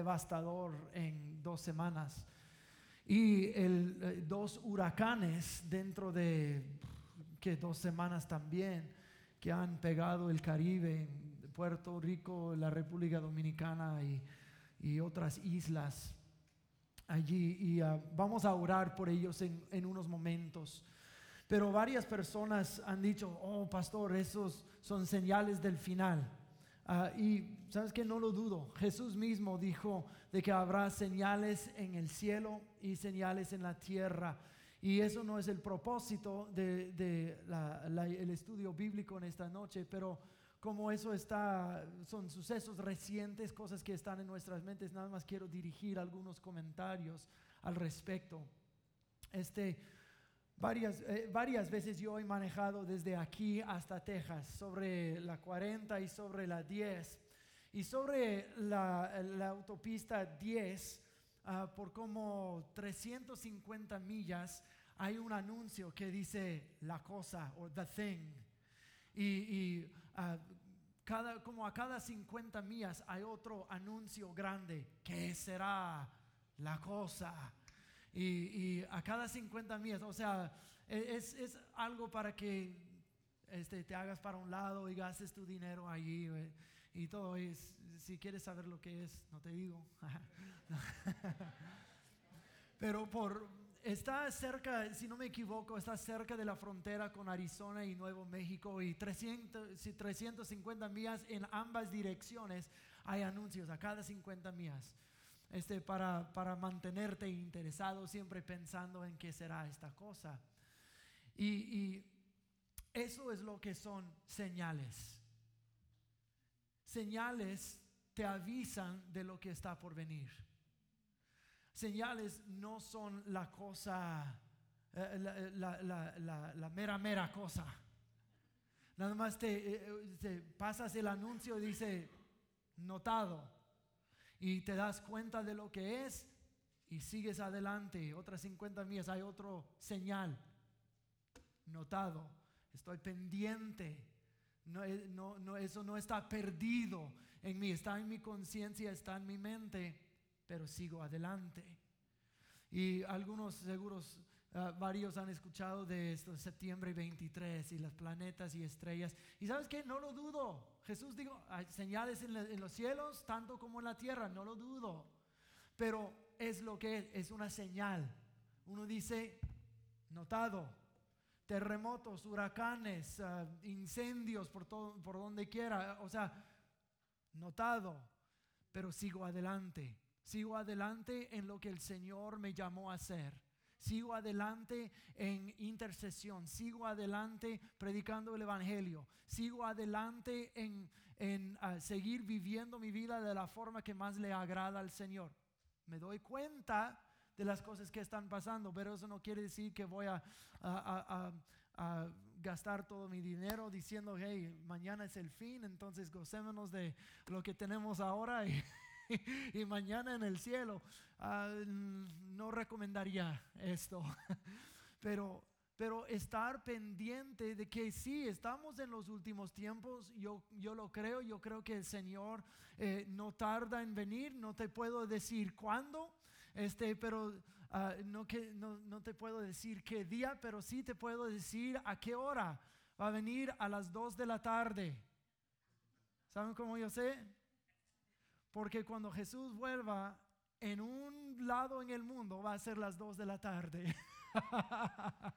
devastador en dos semanas. Y eh, dos huracanes dentro de que dos semanas también que han pegado el Caribe, Puerto Rico, la República Dominicana y, otras islas allí. Y ah, vamos a orar por ellos en unos momentos. Pero varias personas han dicho, oh pastor, esos son señales del final. Ah, y sabes que no lo dudo. Jesús mismo dijo de que habrá señales en el cielo y señales en la tierra. Y eso no es el propósito del de, estudio bíblico en esta noche, pero como eso está, son sucesos recientes, cosas que están en nuestras mentes, nada más quiero dirigir algunos comentarios al respecto. Este, Varias, eh, varias veces yo he manejado desde aquí hasta Texas, sobre la 40 y sobre la 10. Y sobre la, autopista 10, ah, por como 350 millas, hay un anuncio que dice la cosa o the thing. Y, ah, cada, como a cada 50 millas hay otro anuncio grande. ¿Qué será la cosa? Y, a cada 50 millas, o sea, e, es, algo para que este, te hagas para un lado y gastes tu dinero allí y todo. es si quieres saber lo que es, no te digo. Pero por, está cerca, si no me equivoco, está cerca de la frontera con Arizona y Nuevo México y 300, 350 millas en ambas direcciones hay anuncios a cada 50 millas este, para, para mantenerte interesado, siempre pensando en qué será esta cosa. Y, y eso es lo que son señales. Señales te avisan de lo que está por venir. Señales no son la cosa, eh, la, la, la, mera, mera cosa. Nada más te, eh, te pasas el anuncio y dice, notado y te das cuenta de lo que es y sigues adelante. Otras 50 millas hay otro señal. Notado, estoy pendiente. No, no, eso no está perdido en mí, está en mi conciencia, está en mi mente, pero sigo adelante. Y algunos seguros Ah, varios han escuchado de esto, septiembre 23 y las planetas y estrellas. Y sabes que no lo dudo. Jesús dijo, hay señales en, los cielos, tanto como en la tierra, no lo dudo. Pero es lo que es, es una señal. Uno dice, notado, terremotos, huracanes, ah, incendios por, todo, por donde quiera. O sea, notado, pero sigo adelante. Sigo adelante en lo que el Señor me llamó a hacer sigo adelante en intercesión, sigo adelante predicando el Evangelio, sigo adelante en, ah, seguir viviendo mi vida de la forma que más le agrada al Señor. Me doy cuenta de las cosas que están pasando, pero eso no quiere decir que voy a, a, gastar todo mi dinero diciendo, hey, mañana es el fin, entonces gocémonos de lo que tenemos ahora y y mañana en el cielo. Ah, no recomendaría esto. Pero, pero estar pendiente de que sí, estamos en los últimos tiempos, yo, yo lo creo, yo creo que el Señor eh, no tarda en venir, no te puedo decir cuándo, este, pero ah, no, que, no, no te puedo decir qué día, pero sí te puedo decir a qué hora va a venir a las 2 de la tarde. ¿Saben cómo yo sé? Porque cuando Jesús vuelva en un lado en el mundo va a ser las dos de la tarde.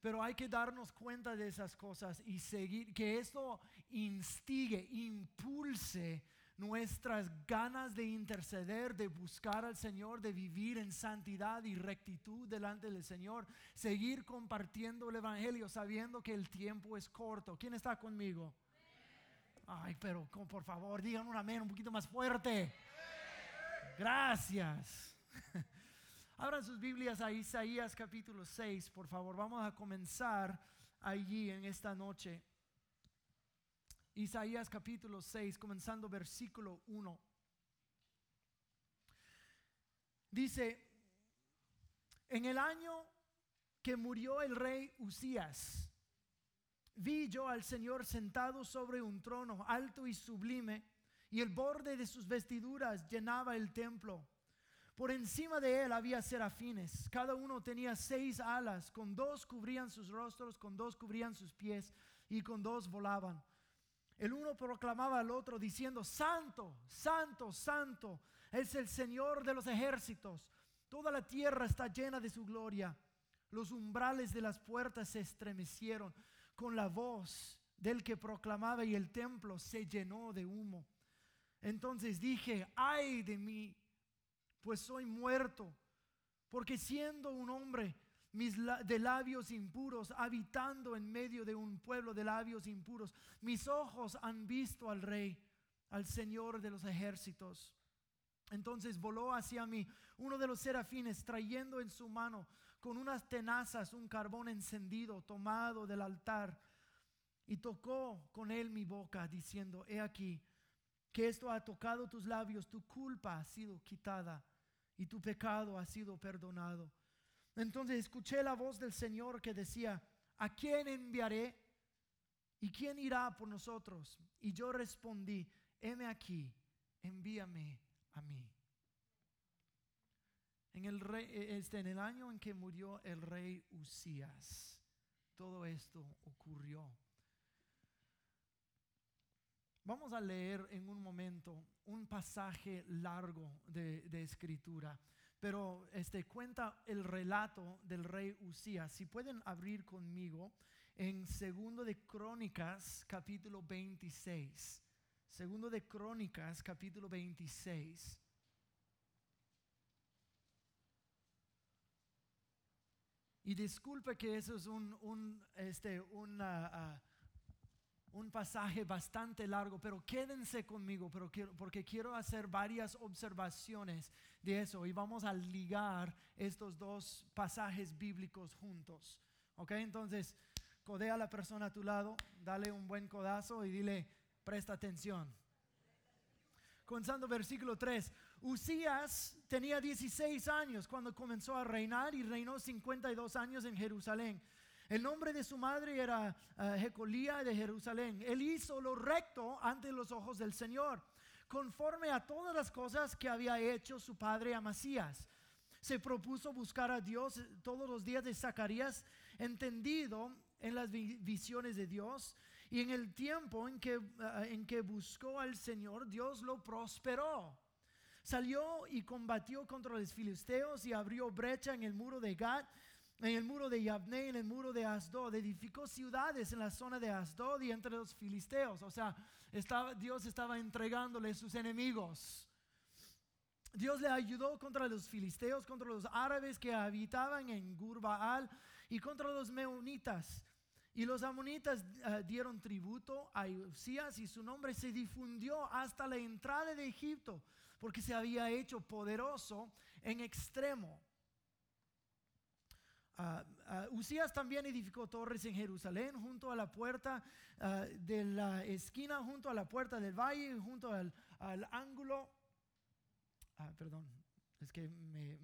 Pero hay que darnos cuenta de esas cosas y seguir, que esto instigue, impulse nuestras ganas de interceder, de buscar al Señor, de vivir en santidad y rectitud delante del Señor, seguir compartiendo el Evangelio sabiendo que el tiempo es corto. ¿Quién está conmigo? Ay, pero por favor, digan un amén un poquito más fuerte. Gracias. Abran sus Biblias a Isaías capítulo 6, por favor. Vamos a comenzar allí en esta noche. Isaías capítulo 6, comenzando versículo 1. Dice, en el año que murió el rey Usías, vi yo al Señor sentado sobre un trono alto y sublime, y el borde de sus vestiduras llenaba el templo. Por encima de él había serafines, cada uno tenía seis alas, con dos cubrían sus rostros, con dos cubrían sus pies y con dos volaban. El uno proclamaba al otro diciendo, Santo, Santo, Santo, es el Señor de los ejércitos. Toda la tierra está llena de su gloria. Los umbrales de las puertas se estremecieron con la voz del que proclamaba y el templo se llenó de humo. Entonces dije, ay de mí, pues soy muerto, porque siendo un hombre mis de labios impuros, habitando en medio de un pueblo de labios impuros, mis ojos han visto al rey, al Señor de los ejércitos. Entonces voló hacia mí uno de los serafines trayendo en su mano con unas tenazas un carbón encendido tomado del altar y tocó con él mi boca diciendo, he aquí que esto ha tocado tus labios, tu culpa ha sido quitada y tu pecado ha sido perdonado. Entonces escuché la voz del Señor que decía, ¿a quién enviaré? ¿Y quién irá por nosotros? Y yo respondí, heme aquí, envíame a mí. En el, este, en el año en que murió el rey Usías, todo esto ocurrió. Vamos a leer en un momento un pasaje largo de, escritura, pero este cuenta el relato del rey Usías. Si pueden abrir conmigo en Segundo de Crónicas, capítulo 26. Segundo de Crónicas, capítulo 26. Y disculpe que eso es un, un este, ah, un pasaje bastante largo, pero quédense conmigo pero quiero, porque quiero hacer varias observaciones de eso y vamos a ligar estos dos pasajes bíblicos juntos. ¿Ok? Entonces, codea a la persona a tu lado, dale un buen codazo y dile, presta atención. Comenzando versículo 3. Usías tenía 16 años cuando comenzó a reinar y reinó 52 años en Jerusalén. El nombre de su madre era uh, Jecolía de Jerusalén. Él hizo lo recto ante los ojos del Señor, conforme a todas las cosas que había hecho su padre Amasías. Se propuso buscar a Dios todos los días de Zacarías, entendido en las visiones de Dios. Y en el tiempo en que, uh, en que buscó al Señor, Dios lo prosperó. Salió y combatió contra los filisteos y abrió brecha en el muro de Gad en el muro de Yabne, en el muro de Asdod, edificó ciudades en la zona de Asdod y entre los filisteos. O sea, Dios estaba entregándole sus enemigos. Dios le ayudó contra los filisteos, contra los árabes que habitaban en Gurbaal y contra los meunitas. Y los amonitas eh, dieron tributo a Usías y su nombre se difundió hasta la entrada de Egipto, porque se había hecho poderoso en extremo. Uh, Usías también edificó torres en Jerusalén, junto a la puerta ah, de la esquina, junto a la puerta del valle, junto al, ángulo. perdón, es que me,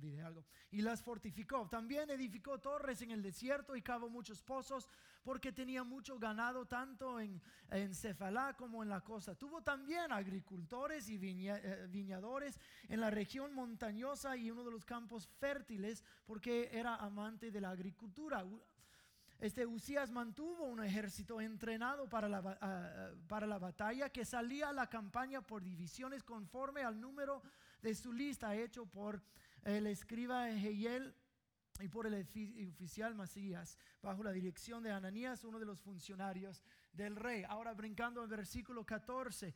de algo. Y las fortificó. También edificó torres en el desierto y cavó muchos pozos porque tenía mucho ganado tanto en, en Cefalá como en la costa. Tuvo también agricultores y eh, viñadores en la región montañosa y uno de los campos fértiles porque era amante de la agricultura. Este Usías mantuvo un ejército entrenado para la, ah, para la batalla que salía a la campaña por divisiones conforme al número de su lista hecho por el escriba Ejehiel y por el oficial Masías, bajo la dirección de Ananías, uno de los funcionarios del rey. Ahora brincando al versículo 14.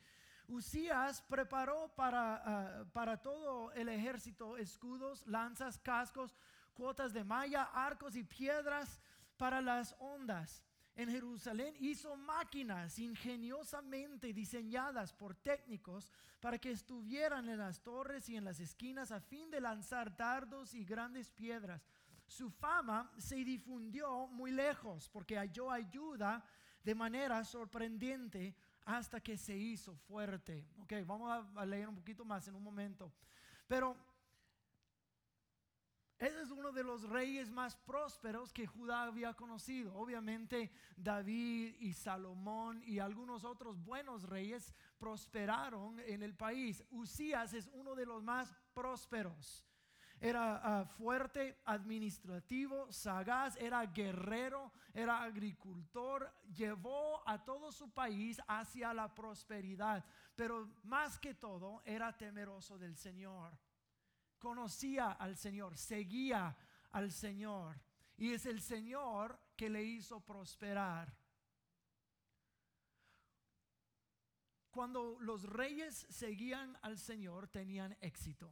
Usías preparó para, ah, para todo el ejército escudos, lanzas, cascos, cuotas de malla, arcos y piedras para las ondas en Jerusalén hizo máquinas ingeniosamente diseñadas por técnicos para que estuvieran en las torres y en las esquinas a fin de lanzar dardos y grandes piedras. Su fama se difundió muy lejos porque halló ayuda de manera sorprendente hasta que se hizo fuerte. Ok, vamos a leer un poquito más en un momento. Pero Ese es uno de los reyes más prósperos que Judá había conocido. Obviamente David y Salomón y algunos otros buenos reyes prosperaron en el país. Usías es uno de los más prósperos. Era ah, fuerte, administrativo, sagaz, era guerrero, era agricultor, llevó a todo su país hacia la prosperidad, pero más que todo era temeroso del Señor conocía al Señor, seguía al Señor. Y es el Señor que le hizo prosperar. Cuando los reyes seguían al Señor, tenían éxito.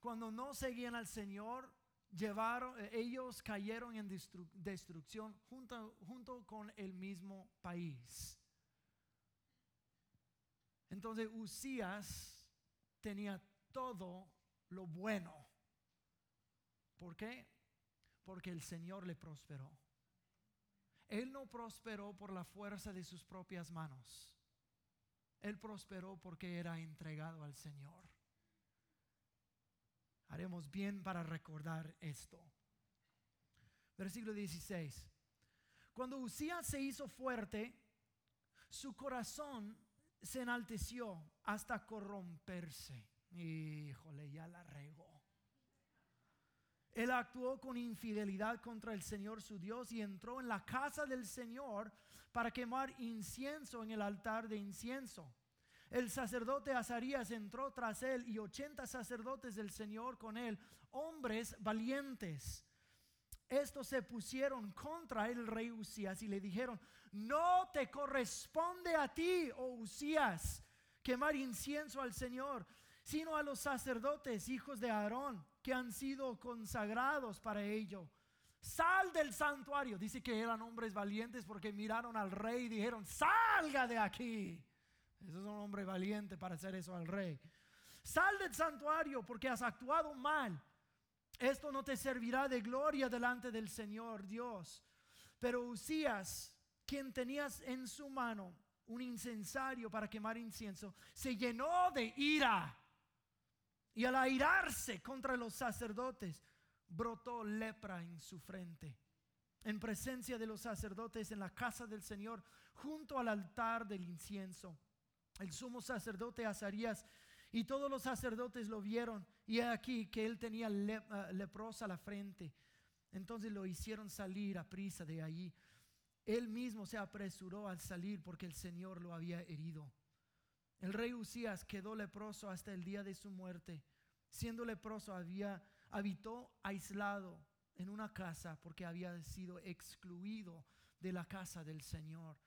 Cuando no seguían al Señor, llevaron, eh, ellos cayeron en destrucción junto, junto con el mismo país. Entonces Usías tenía todo lo bueno. ¿Por qué? Porque el Señor le prosperó. Él no prosperó por la fuerza de sus propias manos. Él prosperó porque era entregado al Señor. Haremos bien para recordar esto. Versículo 16. Cuando Usías se hizo fuerte, su corazón se enalteció hasta corromperse. Híjole, ya la regó. Él actuó con infidelidad contra el Señor su Dios y entró en la casa del Señor para quemar incienso en el altar de incienso. El sacerdote Azarías entró tras él y ochenta sacerdotes del Señor con él, hombres valientes. Estos se pusieron contra el rey Usías y le dijeron, no te corresponde a ti, oh Usías, quemar incienso al Señor sino a los sacerdotes, hijos de Aarón, que han sido consagrados para ello. Sal del santuario. Dice que eran hombres valientes porque miraron al rey y dijeron, salga de aquí. Eso es un hombre valiente para hacer eso al rey. Sal del santuario porque has actuado mal. Esto no te servirá de gloria delante del Señor Dios. Pero Usías, quien tenías en su mano un incensario para quemar incienso, se llenó de ira y al airarse contra los sacerdotes, brotó lepra en su frente. En presencia de los sacerdotes en la casa del Señor, junto al altar del incienso. El sumo sacerdote Azarías y todos los sacerdotes lo vieron y aquí que él tenía ah, leprosa la frente. Entonces lo hicieron salir a prisa de allí. Él mismo se apresuró al salir porque el Señor lo había herido. El rey Usías quedó leproso hasta el día de su muerte. Siendo leproso, había, habitó aislado en una casa porque había sido excluido de la casa del Señor.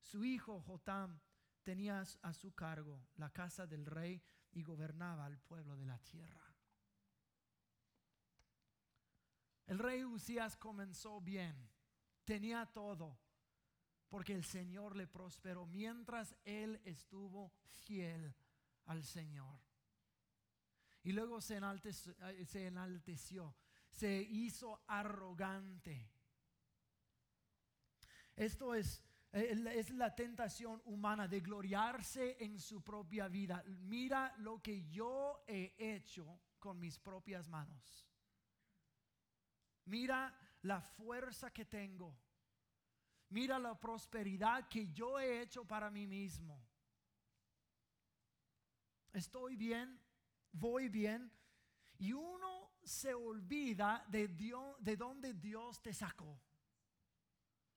Su hijo Jotam tenía a su cargo la casa del rey y gobernaba al pueblo de la tierra. El rey Usías comenzó bien, tenía todo, porque el Señor le prosperó mientras él estuvo fiel al Señor. Y luego se enalteció, se, enalteció, se hizo arrogante. Esto es, es la tentación humana de gloriarse en su propia vida. Mira lo que yo he hecho con mis propias manos. Mira la fuerza que tengo. Mira la prosperidad que yo he hecho para mí mismo. Estoy bien, voy bien. Y uno se olvida de, Dios, de donde Dios te sacó.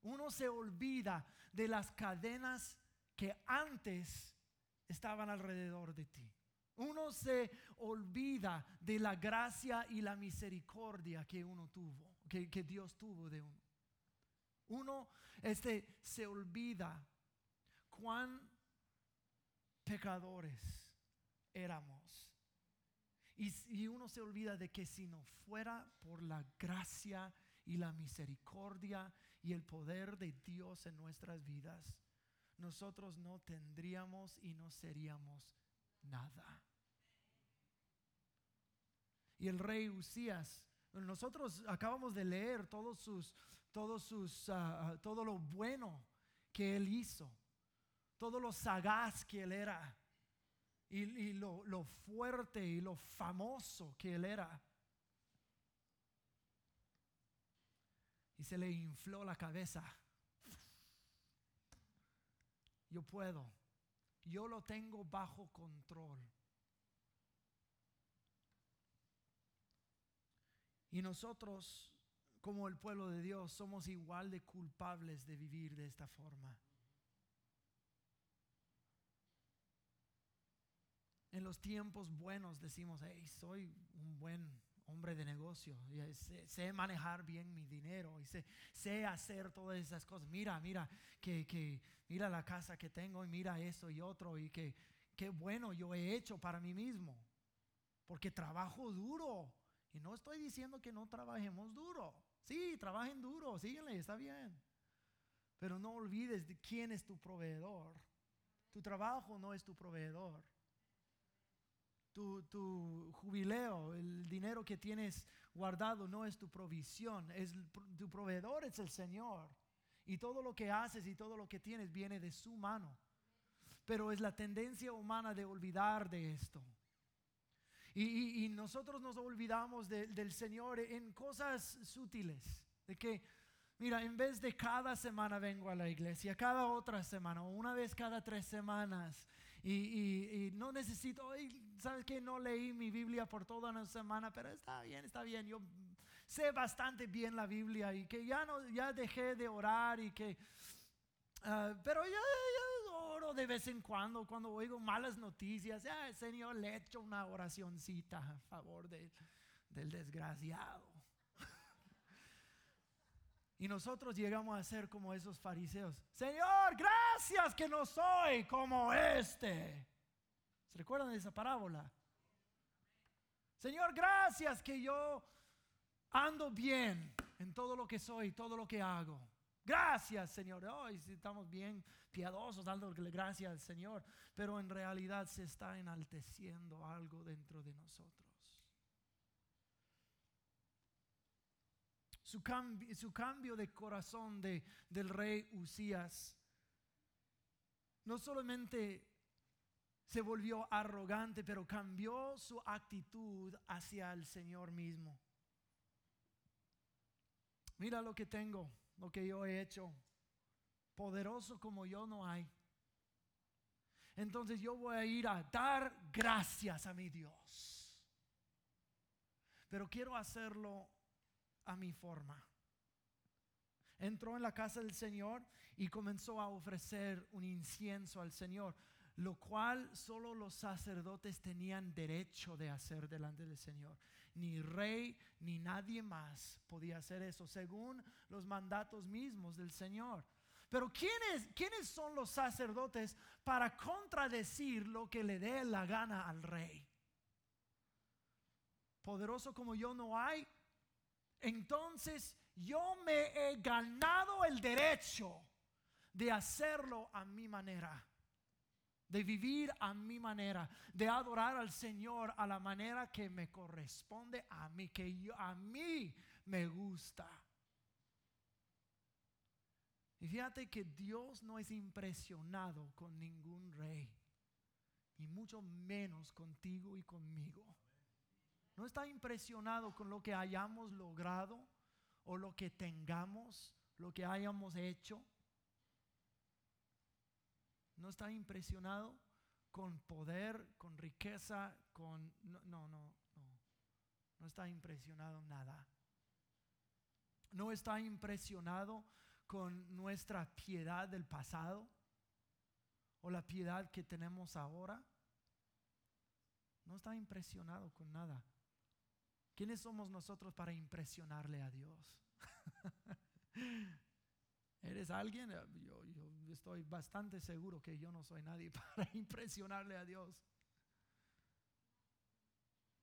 Uno se olvida de las cadenas que antes estaban alrededor de ti. Uno se olvida de la gracia y la misericordia que uno tuvo, que, que Dios tuvo de uno. Uno este, se olvida cuán pecadores éramos. Y, y uno se olvida de que si no fuera por la gracia y la misericordia y el poder de Dios en nuestras vidas, nosotros no tendríamos y no seríamos nada. Y el rey Usías, nosotros acabamos de leer todos sus sus, ah, ah, todo lo bueno que él hizo, todo lo sagaz que él era y, y lo, lo fuerte y lo famoso que él era. Y se le infló la cabeza. Yo puedo, yo lo tengo bajo control. Y nosotros como el pueblo de Dios, somos igual de culpables de vivir de esta forma. En los tiempos buenos decimos, hey, soy un buen hombre de negocio, sé, manejar bien mi dinero y sé, hacer todas esas cosas. Mira, mira, que, que, mira la casa que tengo y mira eso y otro y que qué bueno yo he hecho para mí mismo, porque trabajo duro y no estoy diciendo que no trabajemos duro. Sí, trabajen duro, síguenle, está bien. Pero no olvides de quién es tu proveedor. Tu trabajo no es tu proveedor. Tu, tu, jubileo, el dinero que tienes guardado no es tu provisión, es tu proveedor es el Señor. Y todo lo que haces y todo lo que tienes viene de su mano. Pero es la tendencia humana de olvidar de esto. Y, nosotros nos olvidamos del Señor en cosas sutiles. De que, mira, en vez de cada semana vengo a la iglesia, cada otra semana, o una vez cada tres semanas, y, no necesito, ¿sabes que No leí mi Biblia por toda una semana, pero está bien, está bien. Yo sé bastante bien la Biblia y que ya, no, ya dejé de orar y que... Ah, pero ya, de vez en cuando, cuando oigo malas noticias, el Señor le echo una oracioncita a favor del desgraciado. Y nosotros llegamos a ser como esos fariseos. Señor, gracias que no soy como este. ¿Se recuerdan de esa parábola? Señor, gracias que yo ando bien en todo lo que soy, todo lo que hago. Gracias, Señor. Hoy estamos bien piadosos, dándole gracias al Señor, pero en realidad se está enalteciendo algo dentro de nosotros. Su, su cambio de corazón de, del rey Usías no solamente se volvió arrogante, pero cambió su actitud hacia el Señor mismo. Mira lo que tengo, lo que yo he hecho poderoso como yo no hay. Entonces yo voy a ir a dar gracias a mi Dios. Pero quiero hacerlo a mi forma. Entró en la casa del Señor y comenzó a ofrecer un incienso al Señor, lo cual solo los sacerdotes tenían derecho de hacer delante del Señor. Ni rey ni nadie más podía hacer eso, según los mandatos mismos del Señor. Pero ¿quiénes, ¿quiénes son los sacerdotes para contradecir lo que le dé la gana al rey? Poderoso como yo no hay, entonces yo me he ganado el derecho de hacerlo a mi manera, de vivir a mi manera, de adorar al Señor a la manera que me corresponde a mí, que a mí me gusta. Y fíjate que Dios no es impresionado con ningún rey, y mucho menos contigo y conmigo. No está impresionado con lo que hayamos logrado o lo que tengamos, lo que hayamos hecho. No está impresionado con poder, con riqueza, con... No, no, no, no. No está impresionado nada. No está impresionado con nuestra piedad del pasado o la piedad que tenemos ahora. No está impresionado con nada. ¿Quiénes somos nosotros para impresionarle a Dios? ¿Eres alguien? Yo, yo, estoy bastante seguro que yo no soy nadie para impresionarle a Dios.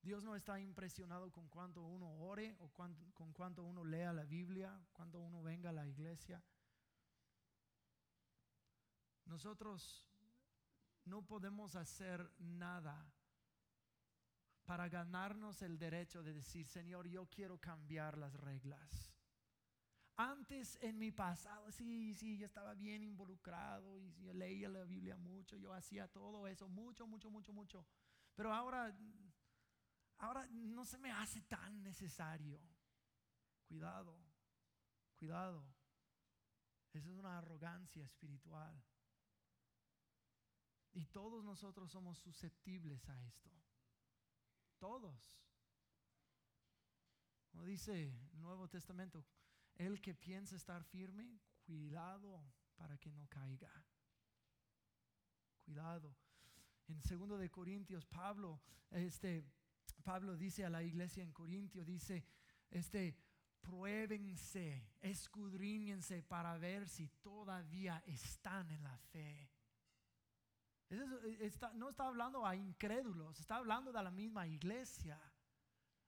Dios no está impresionado con cuánto uno ore o con cuánto uno lea la Biblia, cuando uno venga a la iglesia. Nosotros no podemos hacer nada para ganarnos el derecho de decir, Señor, yo quiero cambiar las reglas. Antes en mi pasado, sí, sí, yo estaba bien involucrado y yo leía la Biblia mucho, yo hacía todo eso, mucho, mucho, mucho, mucho. Pero ahora ahora no se me hace tan necesario. Cuidado, Cuidado. Esa es una arrogancia espiritual. Y todos nosotros somos susceptibles a esto. Todos. Como dice el Nuevo Testamento, el que piensa estar firme, cuidado para que no caiga. Cuidado. En segundo de Corintios, Pablo, este, Pablo dice a la iglesia en Corintio, dice, este, pruébense, escudriñense para ver si todavía están en la fe. no está hablando a incrédulos, está hablando de la misma iglesia.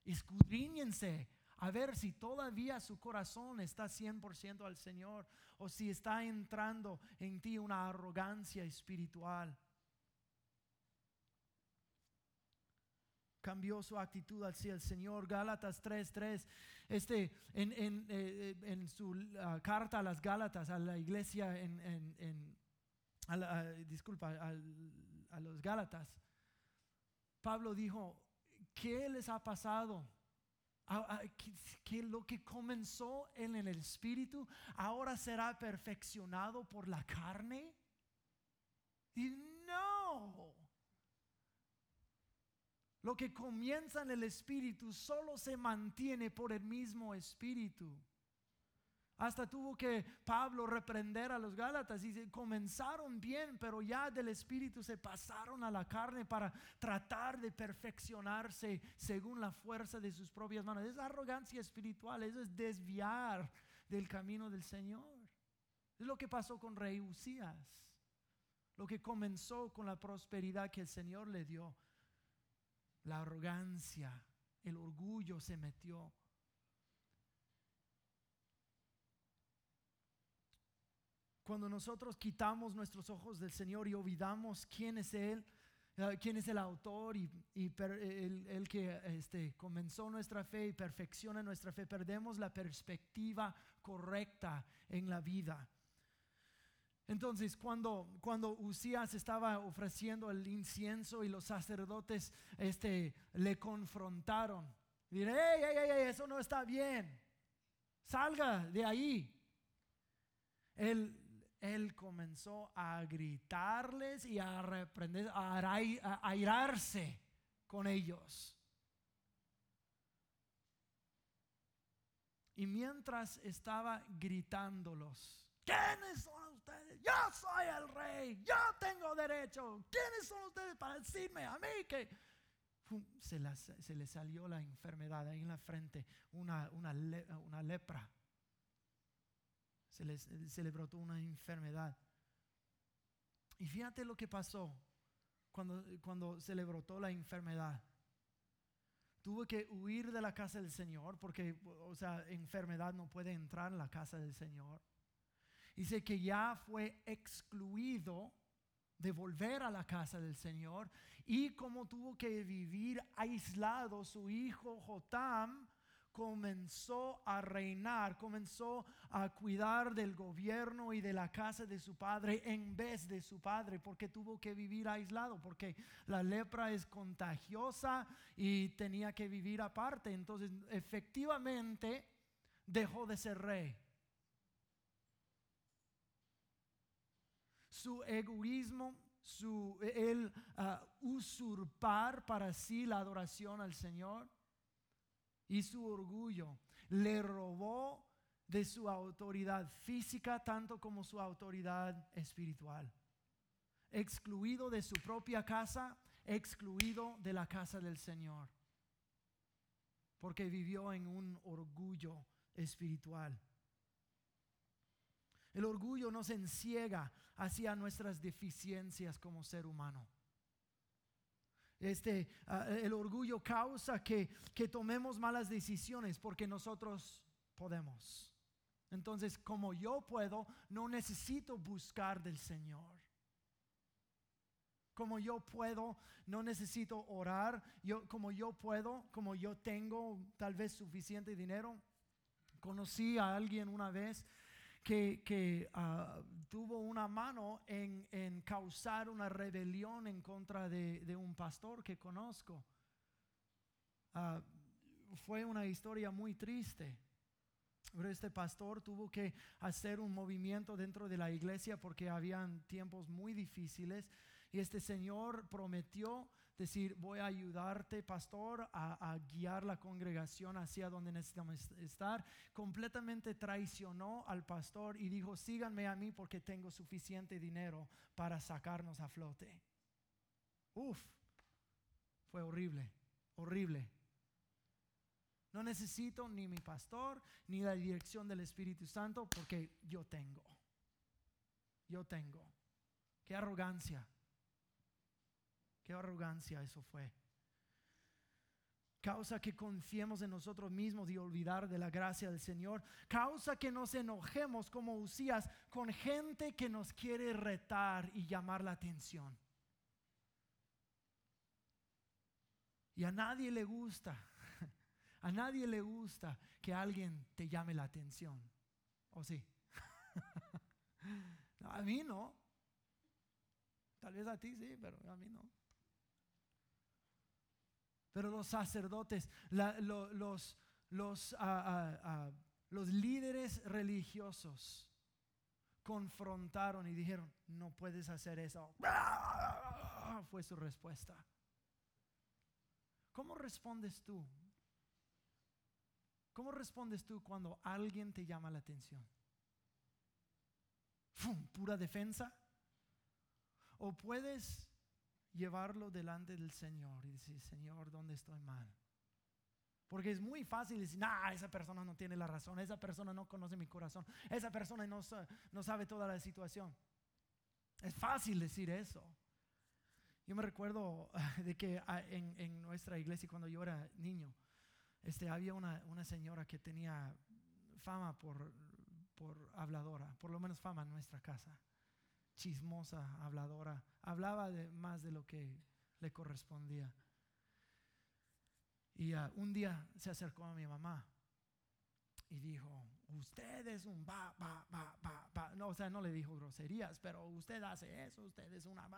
Escudriñense a ver si todavía su corazón está 100% al Señor o si está entrando en ti una arrogancia espiritual. cambió su actitud hacia el Señor. Gálatas 3:3, este, en, en, eh, en su ah, carta a las Gálatas, a la iglesia, en, en a disculpa, a los Gálatas, Pablo dijo, ¿qué les ha pasado? Que, lo que comenzó en el espíritu ahora será perfeccionado por la carne? Y no. Lo que comienza en el espíritu solo se mantiene por el mismo espíritu. Hasta tuvo que Pablo reprender a los Gálatas y comenzaron bien, pero ya del Espíritu se pasaron a la carne para tratar de perfeccionarse según la fuerza de sus propias manos. Es arrogancia espiritual, eso es desviar del camino del Señor. Es lo que pasó con Rey Usías, lo que comenzó con la prosperidad que el Señor le dio. La arrogancia, el orgullo se metió. Cuando nosotros quitamos nuestros ojos del Señor y olvidamos quién es Él, eh, quién es el autor y, el, que este, comenzó nuestra fe y perfecciona nuestra fe, perdemos la perspectiva correcta en la vida. Entonces, cuando, cuando Usías estaba ofreciendo el incienso y los sacerdotes este, le confrontaron, diré, eso no está bien, salga de ahí. Él comenzó a gritarles y a reprender, a airarse con ellos. Y mientras estaba gritándolos, ¿quiénes son ustedes? Yo soy el rey, yo tengo derecho. ¿Quiénes son ustedes para decirme a mí que se, le salió la enfermedad ahí en la frente, una, una, una lepra? Se le, brotó una enfermedad. Y fíjate lo que pasó cuando, cuando se le brotó la enfermedad. Tuvo que huir de la casa del Señor porque, o sea, enfermedad no puede entrar en la casa del Señor. Dice que ya fue excluido de volver a la casa del Señor y como tuvo que vivir aislado su hijo Jotam comenzó a reinar, comenzó a cuidar del gobierno y de la casa de su padre en vez de su padre, porque tuvo que vivir aislado, porque la lepra es contagiosa y tenía que vivir aparte. Entonces, efectivamente, dejó de ser rey. Su egoísmo, su, el ah, usurpar para sí la adoración al Señor y su orgullo le robó de su autoridad física tanto como su autoridad espiritual. Excluido de su propia casa, excluido de la casa del Señor. Porque vivió en un orgullo espiritual. El orgullo nos enciega hacia nuestras deficiencias como ser humano. Este, ah, el orgullo causa que, que tomemos malas decisiones porque nosotros podemos. Entonces, como yo puedo, no necesito buscar del Señor. Como yo puedo, no necesito orar. Yo, como yo puedo, como yo tengo tal vez suficiente dinero. Conocí a alguien una vez que, ah, tuvo una mano en, causar una rebelión en contra de, un pastor que conozco. Ah, fue una historia muy triste. Pero este pastor tuvo que hacer un movimiento dentro de la iglesia porque habían tiempos muy difíciles. Y este señor prometió decir, voy a ayudarte, pastor, a, guiar la congregación hacia donde necesitamos estar. Completamente traicionó al pastor y dijo, síganme a mí porque tengo suficiente dinero para sacarnos a flote. Uf, fue horrible, horrible. No necesito ni mi pastor ni la dirección del Espíritu Santo porque yo tengo. Yo tengo. Qué arrogancia. Qué arrogancia eso fue. Causa que confiemos en nosotros mismos y olvidar de la gracia del Señor. Causa que nos enojemos como Usías con gente que nos quiere retar y llamar la atención. Y a nadie le gusta, a nadie le gusta que alguien te llame la atención. ¿O sí? a mí no. Tal vez a ti sí, pero a mí no. Pero los sacerdotes, los, ah, ah, ah, los líderes religiosos confrontaron y dijeron, no puedes hacer eso. Fue su respuesta. ¿Cómo respondes tú? ¿Cómo respondes tú cuando alguien te llama la atención? ¿Pura defensa? ¿O puedes llevarlo delante del Señor y decir, Señor, ¿dónde estoy mal? Porque es muy fácil decir, nah, esa persona no tiene la razón, esa persona no conoce mi corazón, esa persona no, no sabe toda la situación. Es fácil decir eso. Yo me recuerdo de que ah, en, en nuestra iglesia, cuando yo era niño, este, había una, una señora que tenía fama por, por habladora, por lo menos fama en nuestra casa chismosa, habladora. Hablaba de más de lo que le correspondía. Y ah, un día se acercó a mi mamá y dijo, usted es un va, va, va, va, No, o sea, no le dijo groserías, pero usted hace eso, usted es una...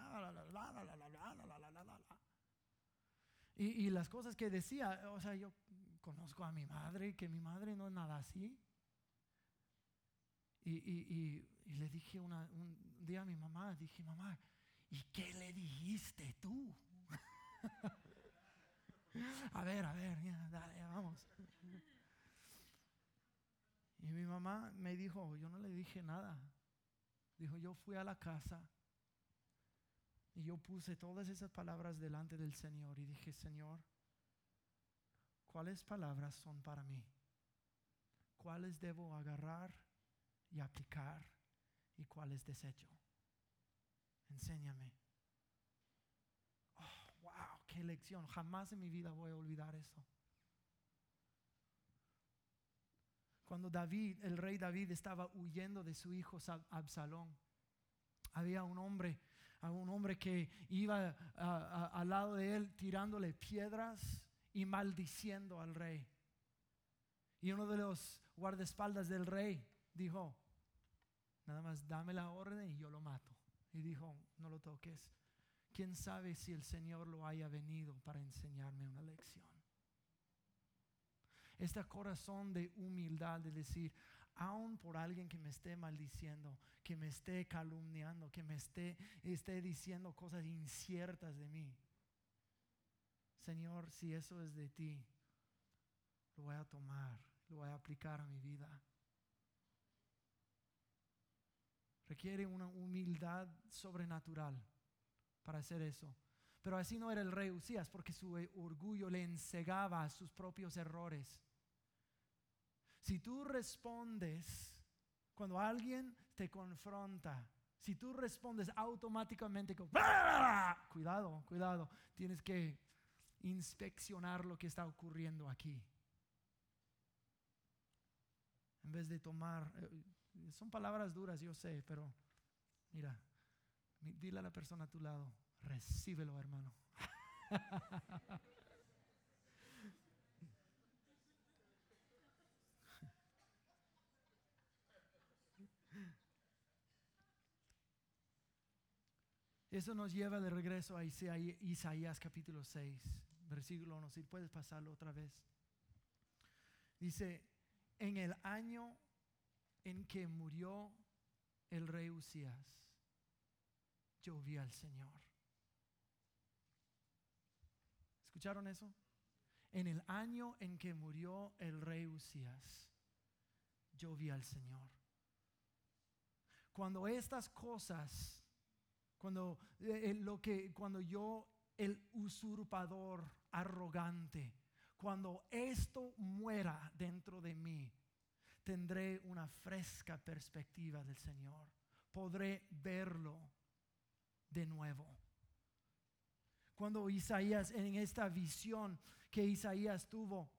Y, y las cosas que decía, o sea, yo conozco a mi madre, que mi madre no es nada así. Y, le dije una, un día a mi mamá, dije, mamá, ¿y qué le dijiste tú? a ver, a ver, dale, vamos. Y mi mamá me dijo, yo no le dije nada. Dijo, yo fui a la casa y yo puse todas esas palabras delante del Señor y dije, Señor, ¿cuáles palabras son para mí? ¿Cuáles debo agarrar? y aplicar y cuál es desecho. Enséñame. Oh, wow, qué lección. Jamás en mi vida voy a olvidar eso. Cuando David, el rey David, estaba huyendo de su hijo Absalón, había un hombre, un hombre que iba al lado de él tirándole piedras y maldiciendo al rey. Y uno de los guardaespaldas del rey dijo, Nada más dame la orden y yo lo mato. Y dijo, no lo toques. ¿Quién sabe si el Señor lo haya venido para enseñarme una lección? Este corazón de humildad de decir, aun por alguien que me esté maldiciendo, que me esté calumniando, que me esté, esté diciendo cosas inciertas de mí. Señor, si eso es de ti, lo voy a tomar, lo voy a aplicar a mi vida. Requiere una humildad sobrenatural para hacer eso. Pero así no era el rey Usías, porque su orgullo le ensegaba sus propios errores. Si tú respondes cuando alguien te confronta, si tú respondes automáticamente con, cuidado, cuidado, tienes que inspeccionar lo que está ocurriendo aquí. En vez de tomar, eh, son palabras duras, yo sé, pero mira, dile a la persona a tu lado, recíbelo, hermano. Eso nos lleva de regreso a Isaías capítulo 6, versículo 1. Si puedes pasarlo otra vez. Dice, en el año en que murió el rey Usías, yo vi al Señor. ¿Escucharon eso? En el año en que murió el rey Usías, yo vi al Señor. Cuando estas cosas, cuando eh, eh, lo que cuando yo el usurpador arrogante, cuando esto muera dentro de mí, tendré una fresca perspectiva del Señor. Podré verlo de nuevo. Cuando Isaías en esta visión que Isaías tuvo,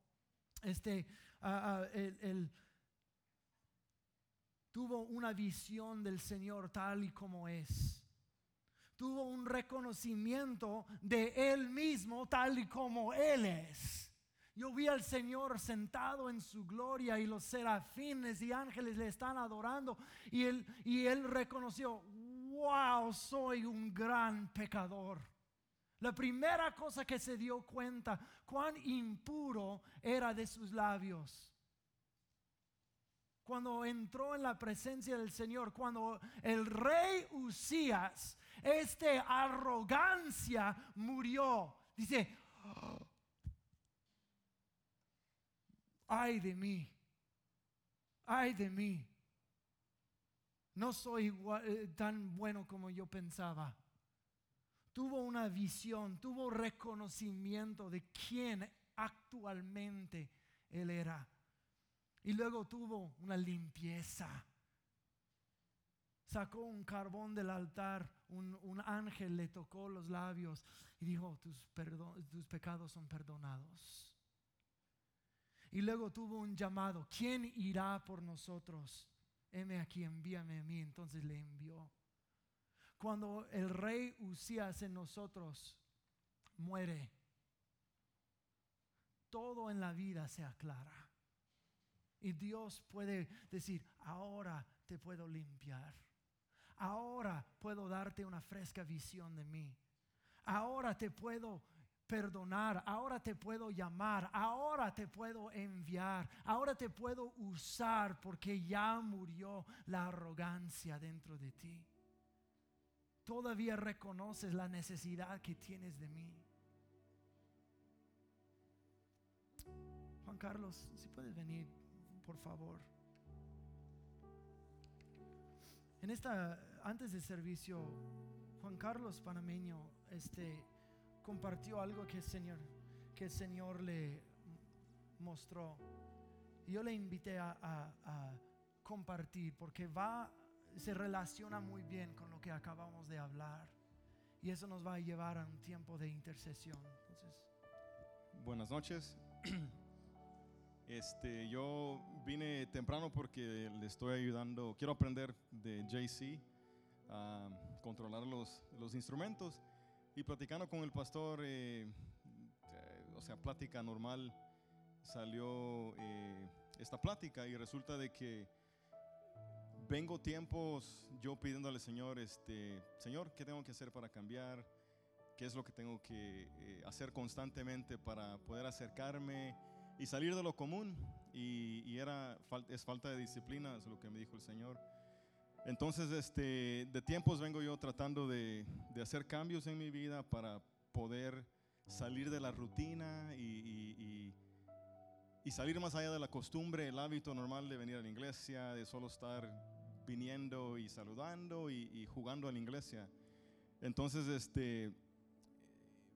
este, ah, ah, tuvo una visión del Señor tal y como es. Tuvo un reconocimiento de Él mismo tal y como Él es. Yo vi al Señor sentado en su gloria y los serafines y ángeles le están adorando y él, y él reconoció, wow, soy un gran pecador. La primera cosa que se dio cuenta, cuán impuro era de sus labios. Cuando entró en la presencia del Señor, cuando el rey Usías, este arrogancia murió, dice, ay de mí, ay de mí. No soy eh, tan bueno como yo pensaba. Tuvo una visión, tuvo reconocimiento de quién actualmente él era. Y luego tuvo una limpieza. Sacó un carbón del altar, un, ángel le tocó los labios y dijo, tus, tus pecados son perdonados. Y luego tuvo un llamado, ¿quién irá por nosotros? Heme aquí, envíame a mí. Entonces le envió. Cuando el rey Usías en nosotros muere, todo en la vida se aclara. Y Dios puede decir, ahora te puedo limpiar. Ahora puedo darte una fresca visión de mí. Ahora te puedo perdonar, ahora te puedo llamar, ahora te puedo enviar, ahora te puedo usar porque ya murió la arrogancia dentro de ti. Todavía reconoces la necesidad que tienes de mí. Juan Carlos, si puedes venir, por favor. En esta, antes del servicio, Juan Carlos Panameño, este, compartió algo que el Señor, que el Señor le mostró. Yo le invité a, compartir porque va, se relaciona muy bien con lo que acabamos de hablar. Y eso nos va a llevar a un tiempo de intercesión. Buenas noches. Este, yo vine temprano porque le estoy ayudando, quiero aprender de JC a controlar los, los instrumentos y platicando con el pastor, eh, eh, o sea, plática normal, salió eh, esta plática y resulta de que vengo tiempos yo pidiéndole al Señor, este, Señor, ¿qué tengo que hacer para cambiar? ¿Qué es lo que tengo que hacer constantemente para poder acercarme y salir de lo común? Y, y era, es falta de disciplina, es lo que me dijo el Señor. Entonces, este, de tiempos vengo yo tratando de, hacer cambios en mi vida para poder salir de la rutina y, salir más allá de la costumbre, el hábito normal de venir a la iglesia, de solo estar viniendo y saludando y, jugando a la iglesia. Entonces, este,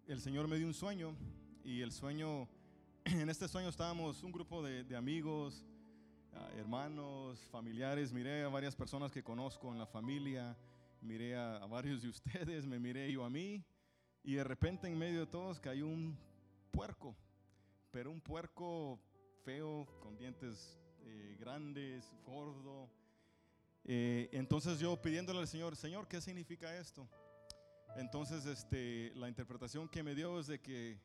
el Señor me dio un sueño y el sueño, en este sueño estábamos un grupo de, de amigos, hermanos, familiares, miré a varias personas que conozco en la familia, miré a, varios de ustedes, me miré yo a mí, y de repente en medio de todos cayó un puerco, pero un puerco feo, con dientes eh, grandes, gordo. Eh, entonces yo pidiéndole al Señor, Señor, ¿qué significa esto? Entonces este, la interpretación que me dio es de que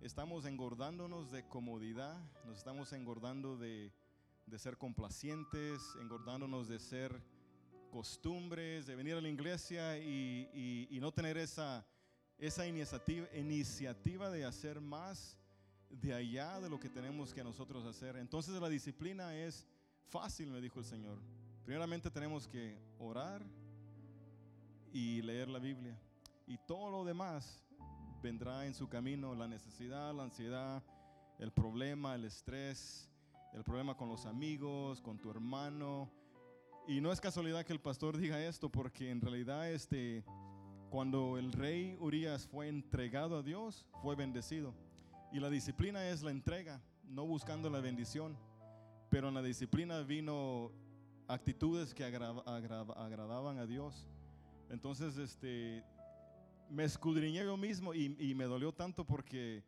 estamos engordándonos de comodidad, nos estamos engordando de de ser complacientes, engordándonos de ser costumbres, de venir a la iglesia y, no tener esa, esa iniciativa, iniciativa de hacer más de allá de lo que tenemos que nosotros hacer. Entonces la disciplina es fácil, me dijo el Señor. Primeramente tenemos que orar y leer la Biblia. Y todo lo demás vendrá en su camino, la necesidad, la ansiedad, el problema, el estrés, el problema con los amigos, con tu hermano. Y no es casualidad que el pastor diga esto, porque en realidad este, cuando el rey Urias fue entregado a Dios, fue bendecido. Y la disciplina es la entrega, no buscando la bendición. Pero en la disciplina vino actitudes que agradaban a Dios. Entonces, este, me escudriñé yo mismo y, me dolió tanto porque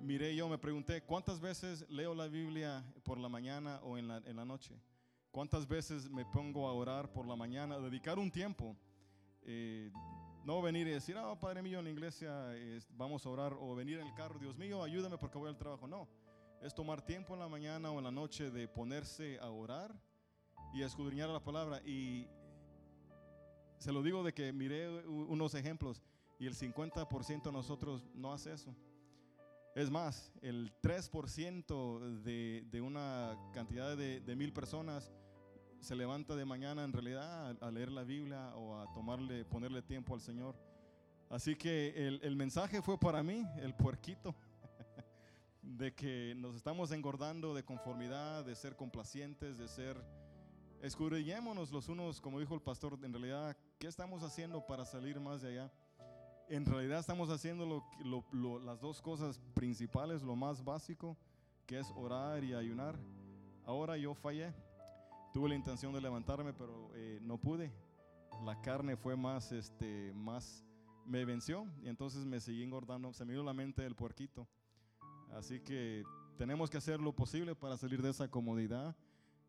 miré yo, me pregunté, ¿cuántas veces leo la Biblia por la mañana o en la, en la noche? ¿Cuántas veces me pongo a orar por la mañana? Dedicar un tiempo. Eh, no venir y decir, ah, Padre mío, en la iglesia vamos a orar, o venir en el carro, Dios mío, ayúdame porque voy al trabajo. No, es tomar tiempo en la mañana o en la noche de ponerse a orar y a escudriñar la palabra. Y se lo digo de que miré unos ejemplos y el 50% de nosotros no hace eso. Es más, el 3% de, de, una cantidad de, de, mil personas se levanta de mañana en realidad a, leer la Biblia o a tomarle, ponerle tiempo al Señor. Así que el, el mensaje fue para mí, el puerquito, de que nos estamos engordando de conformidad, de ser complacientes, de ser... Escudriñémonos los unos, como dijo el pastor, en realidad, ¿qué estamos haciendo para salir más de allá? En realidad estamos haciendo las dos cosas principales, lo más básico, que es orar y ayunar. Ahora yo fallé. Tuve la intención de levantarme, pero eh, no pude. La carne fue más, este, más, me venció y entonces me seguí engordando. Se me dio la mente del puerquito. Así que tenemos que hacer lo posible para salir de esa comodidad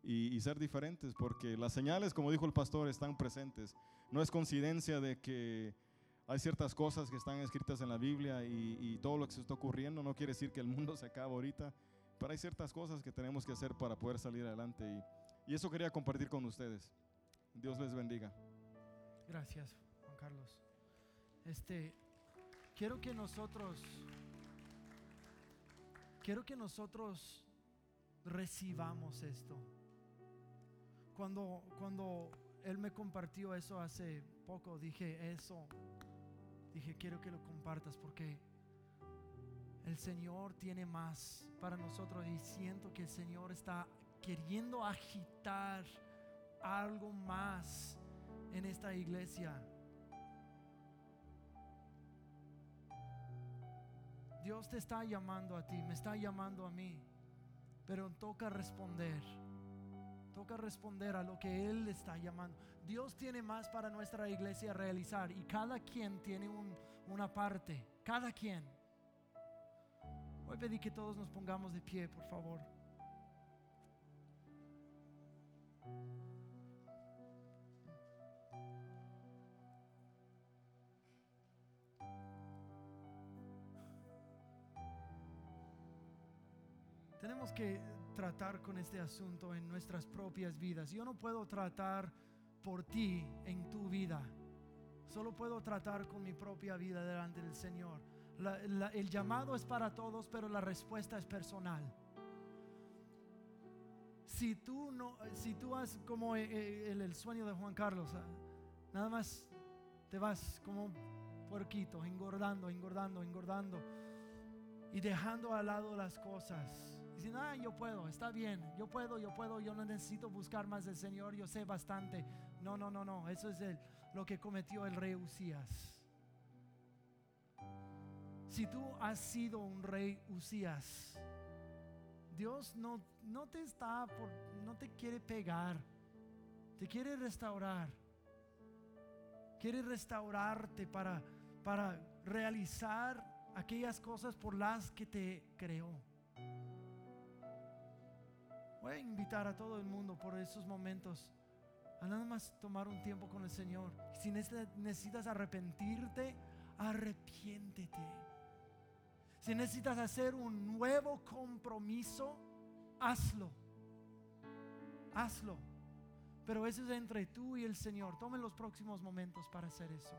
y, y ser diferentes, porque las señales, como dijo el pastor, están presentes. No es coincidencia de que hay ciertas cosas que están escritas en la Biblia y, todo lo que se está ocurriendo no quiere decir que el mundo se acaba ahorita, pero hay ciertas cosas que tenemos que hacer para poder salir adelante y, y eso quería compartir con ustedes. Dios les bendiga. Gracias, Juan Carlos. Este, quiero que nosotros, quiero que nosotros recibamos esto. Cuando, cuando él me compartió eso hace poco, dije, eso dije, quiero que lo compartas porque el Señor tiene más para nosotros y siento que el Señor está queriendo agitar algo más en esta iglesia. Dios te está llamando a ti, me está llamando a mí, pero toca responder. Toca responder a lo que Él está llamando. Dios tiene más para nuestra iglesia realizar y cada quien tiene una parte, cada quien. Voy a pedir que todos nos pongamos de pie, por favor. Tenemos que tratar con este asunto en nuestras propias vidas. Yo no puedo tratar por ti en tu vida. Solo puedo tratar con mi propia vida delante del Señor. el llamado es para todos, pero la respuesta es personal. Si tú no, si tú has como eh, eh, el, sueño de Juan Carlos, ah, nada más te vas como puerquito, engordando, engordando, engordando y dejando al lado las cosas Dicen, ah, yo puedo, está bien, yo puedo, yo puedo, yo no necesito buscar más del Señor, yo sé bastante. No, no, no, no, eso es lo que cometió el rey Usías. Si tú has sido un rey Usías, Dios no, no te está por, no te quiere pegar, te quiere restaurar. Quiere restaurarte para, para realizar aquellas cosas por las que te creó. Voy a invitar a todo el mundo por esos momentos a nada más tomar un tiempo con el Señor. Si necesitas arrepentirte, arrepiéntete. Si necesitas hacer un nuevo compromiso, hazlo. Hazlo. Pero eso es entre tú y el Señor. Tomen los próximos momentos para hacer eso.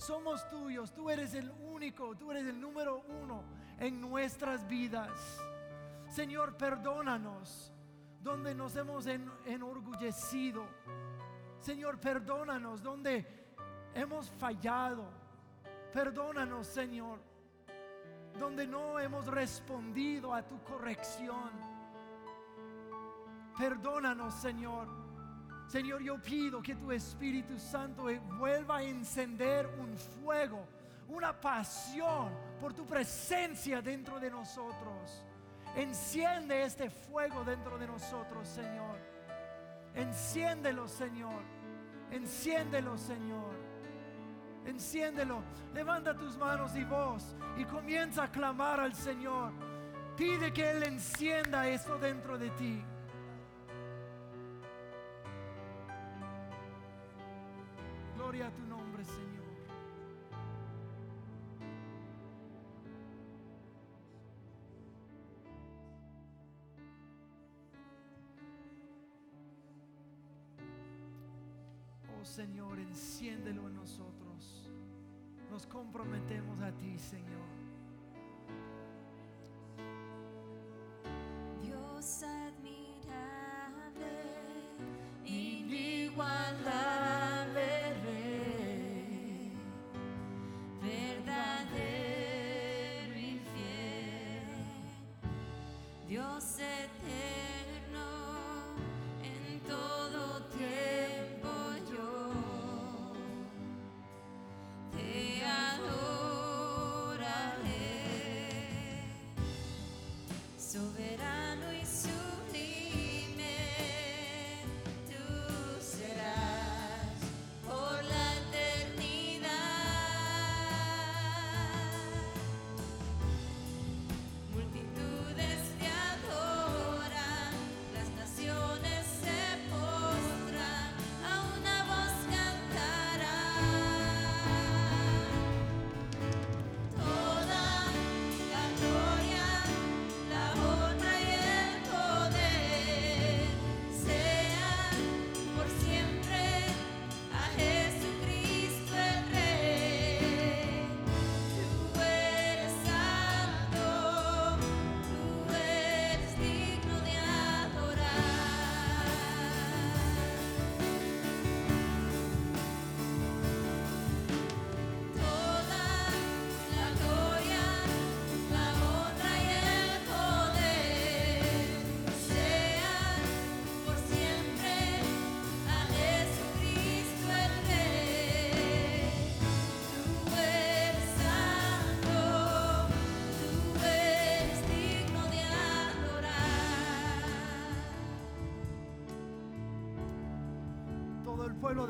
Somos tuyos, tú eres el único, tú eres el número uno en nuestras vidas. Señor, perdónanos donde nos hemos enorgullecido. Señor, perdónanos donde hemos fallado. Perdónanos, Señor, donde no hemos respondido a tu corrección. Perdónanos, Señor. Señor, yo pido que tu Espíritu Santo vuelva a encender un fuego, una pasión por tu presencia dentro de nosotros. Enciende este fuego dentro de nosotros, Señor. Enciéndelo, Señor. Enciéndelo, Señor. Enciéndelo. Levanta tus manos y voz y comienza a clamar al Señor. Pide que Él encienda esto dentro de ti. Gloria a tu nombre, Señor. Señor, enciéndelo en nosotros. Nos comprometemos a ti, Señor. Dios Dios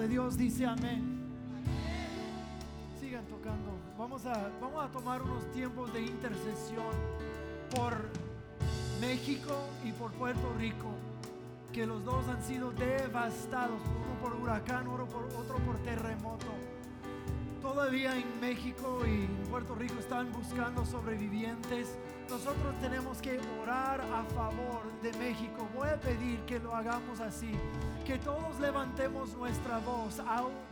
de Dios dice amén. Sigan tocando. Vamos a, vamos a tomar unos tiempos de intercesión por México y por Puerto Rico, que los dos han sido devastados, uno por huracán, otro por, otro por terremoto. Todavía en México y en Puerto Rico están buscando sobrevivientes. Nosotros tenemos que orar a favor de México. Voy a pedir que lo hagamos así. Que todos levantemos nuestra voz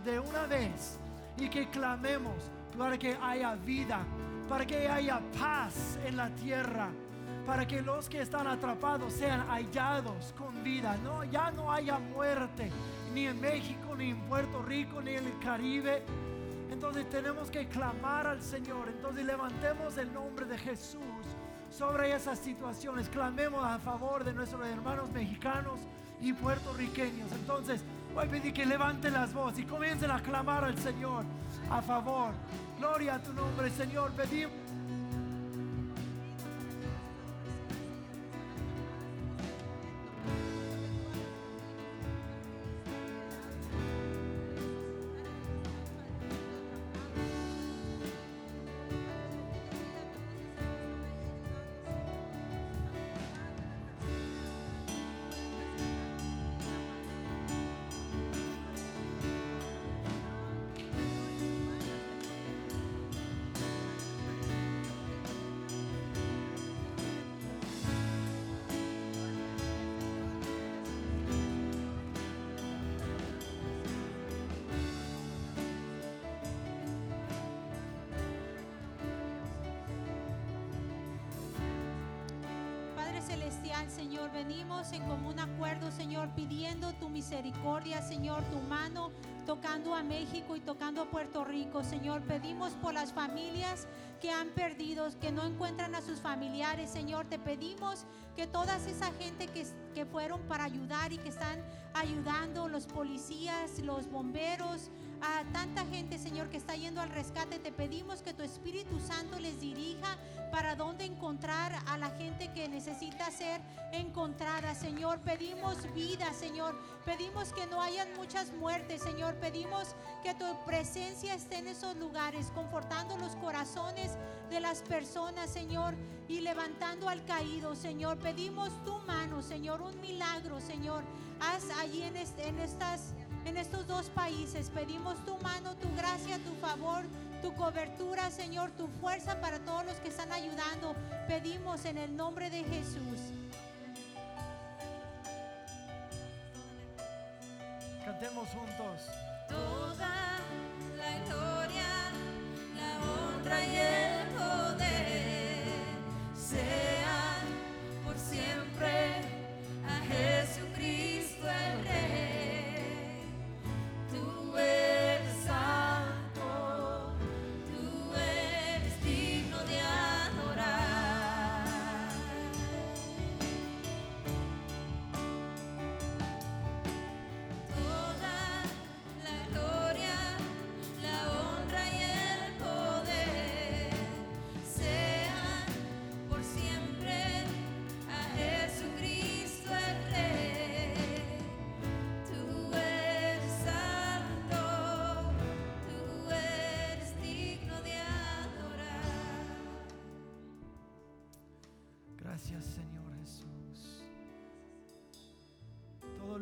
de una vez y que clamemos para que haya vida, para que haya paz en la tierra, para que los que están atrapados sean hallados con vida. No, ya no haya muerte ni en México, ni en Puerto Rico, ni en el Caribe. Entonces tenemos que clamar al Señor. Entonces levantemos el nombre de Jesús sobre esas situaciones. Clamemos a favor de nuestros hermanos mexicanos y puertorriqueños. Entonces voy a pedir que levanten las voces y comiencen a clamar al Señor a favor. Gloria a tu nombre, Señor. Pedimos. Celestial, Señor, venimos en común acuerdo, Señor, pidiendo tu misericordia, Señor, tu mano tocando a México y tocando a Puerto Rico, Señor. Pedimos por las familias que han perdido, que no encuentran a sus familiares, Señor. Te pedimos que toda esa gente que, que fueron para ayudar y que están ayudando, los policías, los bomberos, a tanta gente, Señor, que está yendo al rescate, te pedimos que tu Espíritu Santo les dirija para dónde encontrar a la gente que necesita ser encontrada, Señor. Pedimos vida, Señor. Pedimos que no hayan muchas muertes, Señor. Pedimos que tu presencia esté en esos lugares, confortando los corazones de las personas, Señor, y levantando al caído, Señor. Pedimos tu mano, Señor, un milagro, Señor. Haz allí en, est- en estas en estos dos países. Pedimos tu mano, tu gracia, tu favor, tu cobertura, Señor, tu fuerza para todos los que están ayudando. Pedimos en el nombre de Jesús. Cantemos juntos. Toda la gloria, la honra y el poder sean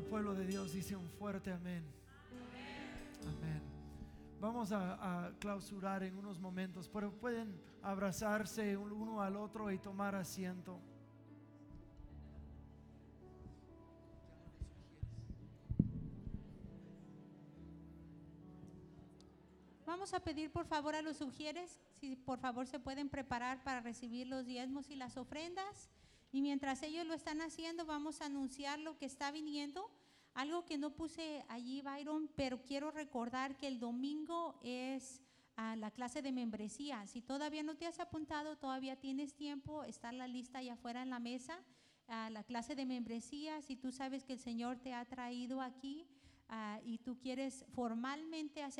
pueblo de Dios dice un fuerte amén. Amén. Vamos a, a clausurar en unos momentos, pero pueden abrazarse un- uno al otro y tomar asiento. Vamos a pedir por favor a los sugieres, si por favor se pueden preparar para recibir los diezmos y las ofrendas. Y mientras ellos lo están haciendo, vamos a anunciar lo que está viniendo. Algo que no puse allí, Byron, pero quiero recordar que el domingo es ah, la clase de membresía. Si todavía no te has apuntado, todavía tienes tiempo, está la lista allá afuera en la mesa. ah, la clase de membresía, si tú sabes que el Señor te ha traído aquí ah, y tú quieres formalmente hacer